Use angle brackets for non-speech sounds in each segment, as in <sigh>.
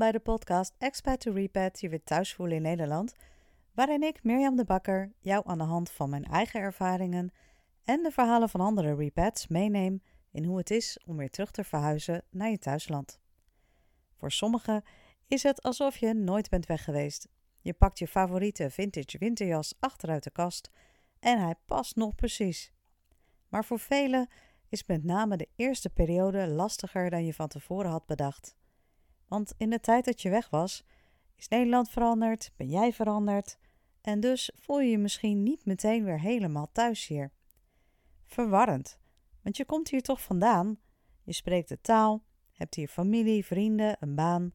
bij de podcast Expat to Repat, je weer thuis voelen in Nederland, waarin ik, Mirjam de Bakker, jou aan de hand van mijn eigen ervaringen en de verhalen van andere repats meeneem in hoe het is om weer terug te verhuizen naar je thuisland. Voor sommigen is het alsof je nooit bent weg geweest. Je pakt je favoriete vintage winterjas achteruit de kast en hij past nog precies. Maar voor velen is met name de eerste periode lastiger dan je van tevoren had bedacht. Want in de tijd dat je weg was, is Nederland veranderd, ben jij veranderd en dus voel je je misschien niet meteen weer helemaal thuis hier. Verwarrend, want je komt hier toch vandaan, je spreekt de taal, hebt hier familie, vrienden, een baan.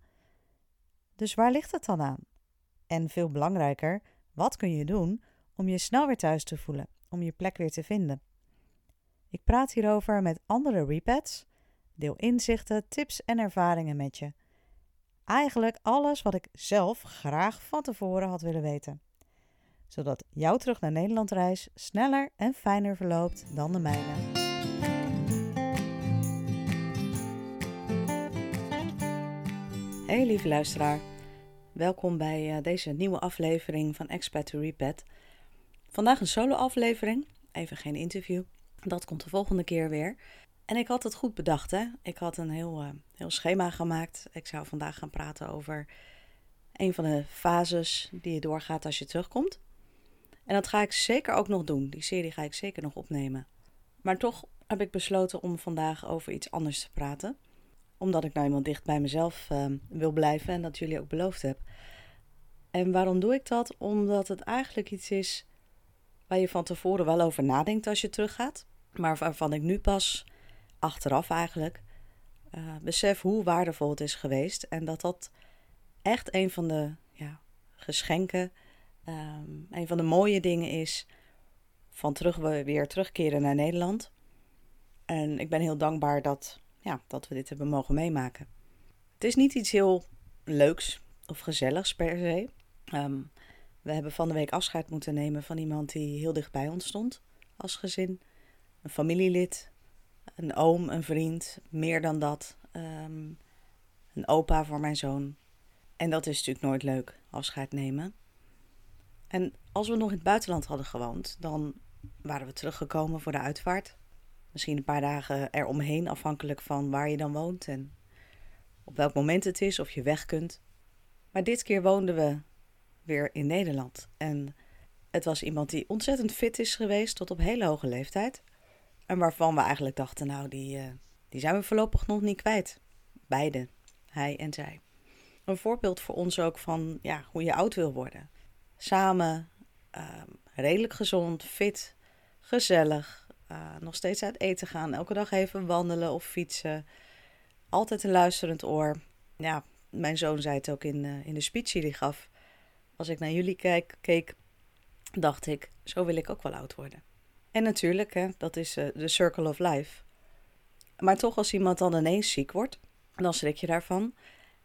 Dus waar ligt het dan aan? En veel belangrijker, wat kun je doen om je snel weer thuis te voelen, om je plek weer te vinden? Ik praat hierover met andere repats, deel inzichten, tips en ervaringen met je. Eigenlijk alles wat ik zelf graag van tevoren had willen weten. Zodat jouw terug naar Nederland reis sneller en fijner verloopt dan de mijne. Hey lieve luisteraar, welkom bij uh, deze nieuwe aflevering van Expat to Repat. Vandaag een solo aflevering, even geen interview. Dat komt de volgende keer weer. En ik had het goed bedacht, hè. Ik had een heel, uh, heel schema gemaakt. Ik zou vandaag gaan praten over een van de fases die je doorgaat als je terugkomt. En dat ga ik zeker ook nog doen. Die serie ga ik zeker nog opnemen. Maar toch heb ik besloten om vandaag over iets anders te praten. Omdat ik nou eenmaal dicht bij mezelf uh, wil blijven en dat jullie ook beloofd heb. En waarom doe ik dat? Omdat het eigenlijk iets is waar je van tevoren wel over nadenkt als je teruggaat. Maar waarvan ik nu pas achteraf eigenlijk uh, besef hoe waardevol het is geweest. En dat dat echt een van de ja, geschenken, um, een van de mooie dingen is van terug, weer terugkeren naar Nederland. En ik ben heel dankbaar dat, ja, dat we dit hebben mogen meemaken. Het is niet iets heel leuks of gezelligs per se. Um, we hebben van de week afscheid moeten nemen van iemand die heel dicht bij ons stond als gezin. Een familielid, een oom, een vriend, meer dan dat. Um, een opa voor mijn zoon. En dat is natuurlijk nooit leuk, afscheid nemen. En als we nog in het buitenland hadden gewoond, dan waren we teruggekomen voor de uitvaart. Misschien een paar dagen eromheen, afhankelijk van waar je dan woont en op welk moment het is, of je weg kunt. Maar dit keer woonden we weer in Nederland. En het was iemand die ontzettend fit is geweest tot op hele hoge leeftijd. En waarvan we eigenlijk dachten, nou, die, uh, die zijn we voorlopig nog niet kwijt. Beide, hij en zij. Een voorbeeld voor ons ook van ja, hoe je oud wil worden. Samen, uh, redelijk gezond, fit, gezellig. Uh, nog steeds uit eten gaan. Elke dag even wandelen of fietsen. Altijd een luisterend oor. Ja, mijn zoon zei het ook in, in de speech die hij gaf. Als ik naar jullie kijk, keek, dacht ik, zo wil ik ook wel oud worden. En natuurlijk, hè, dat is uh, de circle of life. Maar toch, als iemand dan ineens ziek wordt, dan schrik je daarvan.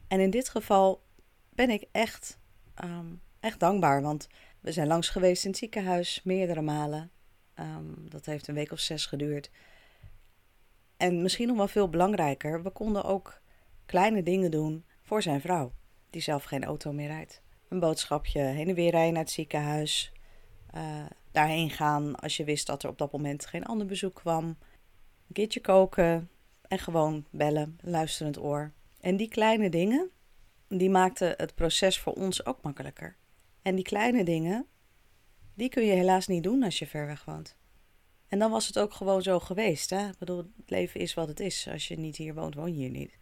En in dit geval ben ik echt, um, echt dankbaar. Want we zijn langs geweest in het ziekenhuis, meerdere malen. Um, dat heeft een week of zes geduurd. En misschien nog wel veel belangrijker, we konden ook kleine dingen doen voor zijn vrouw, die zelf geen auto meer rijdt. Een boodschapje heen en weer rijden naar het ziekenhuis. Uh, daarheen gaan als je wist dat er op dat moment geen ander bezoek kwam. Een keertje koken en gewoon bellen, luisterend oor. En die kleine dingen, die maakten het proces voor ons ook makkelijker. En die kleine dingen, die kun je helaas niet doen als je ver weg woont. En dan was het ook gewoon zo geweest. Hè? Ik bedoel, het leven is wat het is. Als je niet hier woont, woon je hier niet.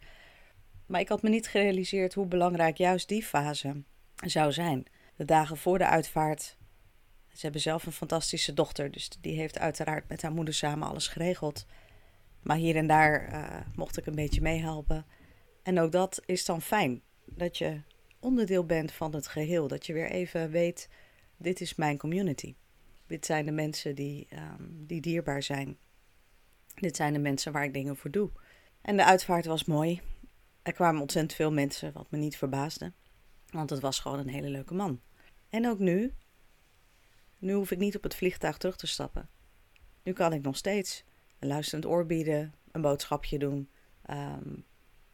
Maar ik had me niet gerealiseerd hoe belangrijk juist die fase zou zijn. De dagen voor de uitvaart ze hebben zelf een fantastische dochter, dus die heeft uiteraard met haar moeder samen alles geregeld. Maar hier en daar uh, mocht ik een beetje meehelpen. En ook dat is dan fijn, dat je onderdeel bent van het geheel. Dat je weer even weet, dit is mijn community. Dit zijn de mensen die, um, die dierbaar zijn. Dit zijn de mensen waar ik dingen voor doe. En de uitvaart was mooi. Er kwamen ontzettend veel mensen, wat me niet verbaasde. Want het was gewoon een hele leuke man. En ook nu, nu hoef ik niet op het vliegtuig terug te stappen. Nu kan ik nog steeds een luisterend oor bieden, een boodschapje doen, um,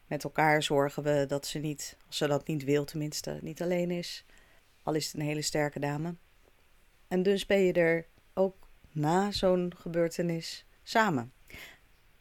met elkaar zorgen we dat ze niet, als ze dat niet wil tenminste, niet alleen is. Al is het een hele sterke dame. En dus ben je er ook na zo'n gebeurtenis samen.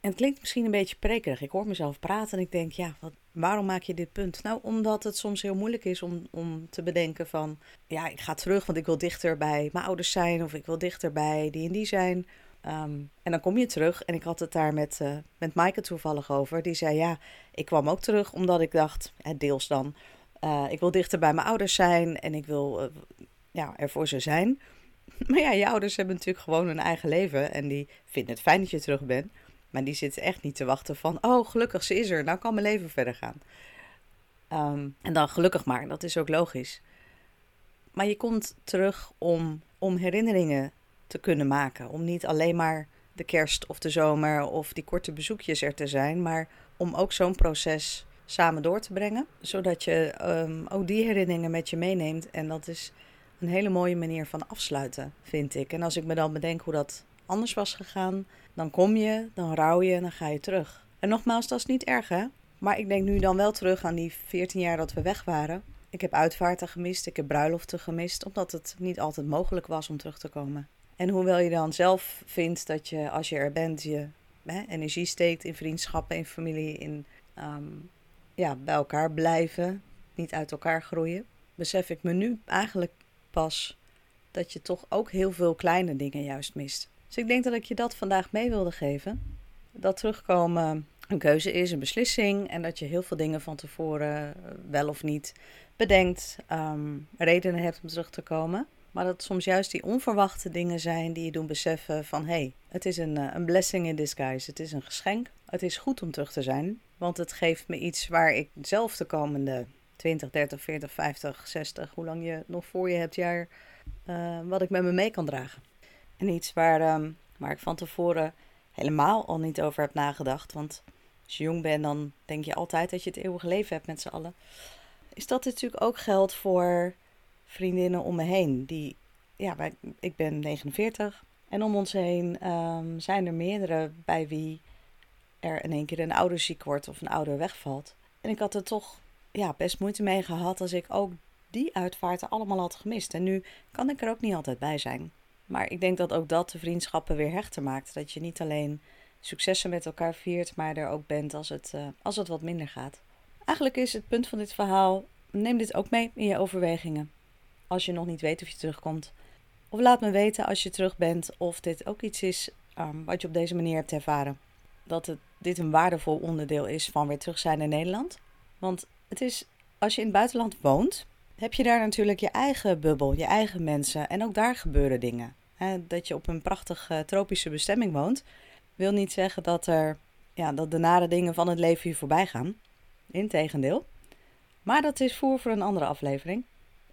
En het klinkt misschien een beetje prekerig. Ik hoor mezelf praten en ik denk, ja, wat, waarom maak je dit punt? Nou, omdat het soms heel moeilijk is om, om te bedenken van, ja, ik ga terug, want ik wil dichter bij mijn ouders zijn of ik wil dichter bij die en die zijn. Ehm, en dan kom je terug en ik had het daar met, uh, met Maaike toevallig over. Die zei, ja, ik kwam ook terug omdat ik dacht, deels dan, uh, ik wil dichter bij mijn ouders zijn en ik wil uh, ja, er voor ze zijn. <laughs> Maar ja, je ouders hebben natuurlijk gewoon een eigen leven en die vinden het fijn dat je terug bent. Maar die zitten echt niet te wachten van, oh gelukkig ze is er, nou kan mijn leven verder gaan. Um, en dan gelukkig maar, dat is ook logisch. Maar je komt terug om, om herinneringen te kunnen maken. Om niet alleen maar de kerst of de zomer of die korte bezoekjes er te zijn, maar om ook zo'n proces samen door te brengen. Zodat je um, ook die herinneringen met je meeneemt. En dat is een hele mooie manier van afsluiten, vind ik. En als ik me dan bedenk hoe dat anders was gegaan, dan kom je, dan rouw je dan ga je terug. En nogmaals, dat is niet erg hè. Maar ik denk nu dan wel terug aan die 14 jaar dat we weg waren. Ik heb uitvaarten gemist, ik heb bruiloften gemist, omdat het niet altijd mogelijk was om terug te komen. En hoewel je dan zelf vindt dat je, als je er bent, je hè, energie steekt in vriendschappen, in familie, in um, ja, bij elkaar blijven, niet uit elkaar groeien, besef ik me nu eigenlijk pas dat je toch ook heel veel kleine dingen juist mist. Dus ik denk dat ik je dat vandaag mee wilde geven. Dat terugkomen een keuze is, een beslissing. En dat je heel veel dingen van tevoren wel of niet bedenkt, um, redenen hebt om terug te komen. Maar dat soms juist die onverwachte dingen zijn die je doen beseffen van hé, hey, het is een, een blessing in disguise. Het is een geschenk. Het is goed om terug te zijn. Want het geeft me iets waar ik zelf de komende 20, 30, 40, 50, 60, hoe lang je nog voor je hebt jaar, uh, wat ik met me mee kan dragen. En iets waar, um, ik van tevoren helemaal al niet over heb nagedacht. Want als je jong bent, dan denk je altijd dat je het eeuwige leven hebt met z'n allen. Is dat natuurlijk ook geldt voor vriendinnen om me heen. Die, ja, ik ben 49 en om ons heen um, zijn er meerdere bij wie er in één keer een ouder ziek wordt of een ouder wegvalt. En ik had er toch ja, best moeite mee gehad als ik ook die uitvaarten allemaal had gemist. En nu kan ik er ook niet altijd bij zijn. Maar ik denk dat ook dat de vriendschappen weer hechter maakt. Dat je niet alleen successen met elkaar viert, maar er ook bent als het, uh, als het wat minder gaat. Eigenlijk is het punt van dit verhaal: neem dit ook mee in je overwegingen. Als je nog niet weet of je terugkomt. Of laat me weten als je terug bent of dit ook iets is um, wat je op deze manier hebt ervaren. Dat het, dit een waardevol onderdeel is van weer terug zijn in Nederland. Want het is, als je in het buitenland woont, heb je daar natuurlijk je eigen bubbel, je eigen mensen. En ook daar gebeuren dingen. dat je op een prachtige tropische bestemming woont, wil niet zeggen dat, er, ja, dat de nare dingen van het leven je voorbij gaan. Integendeel. Maar dat is voer voor een andere aflevering.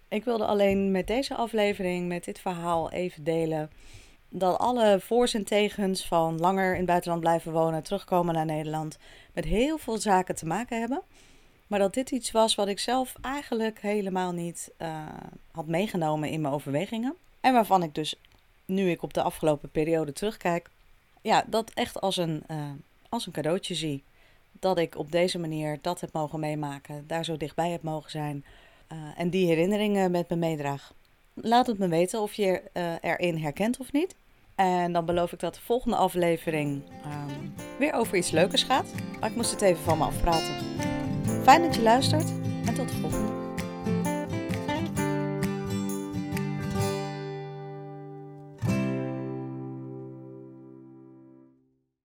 Ik wilde alleen met deze aflevering, met dit verhaal even delen dat alle voor's en tegens van langer in het buitenland blijven wonen, terugkomen naar Nederland, met heel veel zaken te maken hebben. Maar dat dit iets was wat ik zelf eigenlijk helemaal niet uh, had meegenomen in mijn overwegingen. En waarvan ik dus, nu ik op de afgelopen periode terugkijk, ja, dat echt als een, uh, als een cadeautje zie. Dat ik op deze manier dat heb mogen meemaken, daar zo dichtbij heb mogen zijn uh, en die herinneringen met me meedraag. Laat het me weten of je erin herkent of niet. En dan beloof ik dat de volgende aflevering um, weer over iets leukers gaat. Maar ik moest het even van me afpraten. Fijn dat je luistert en tot de volgende.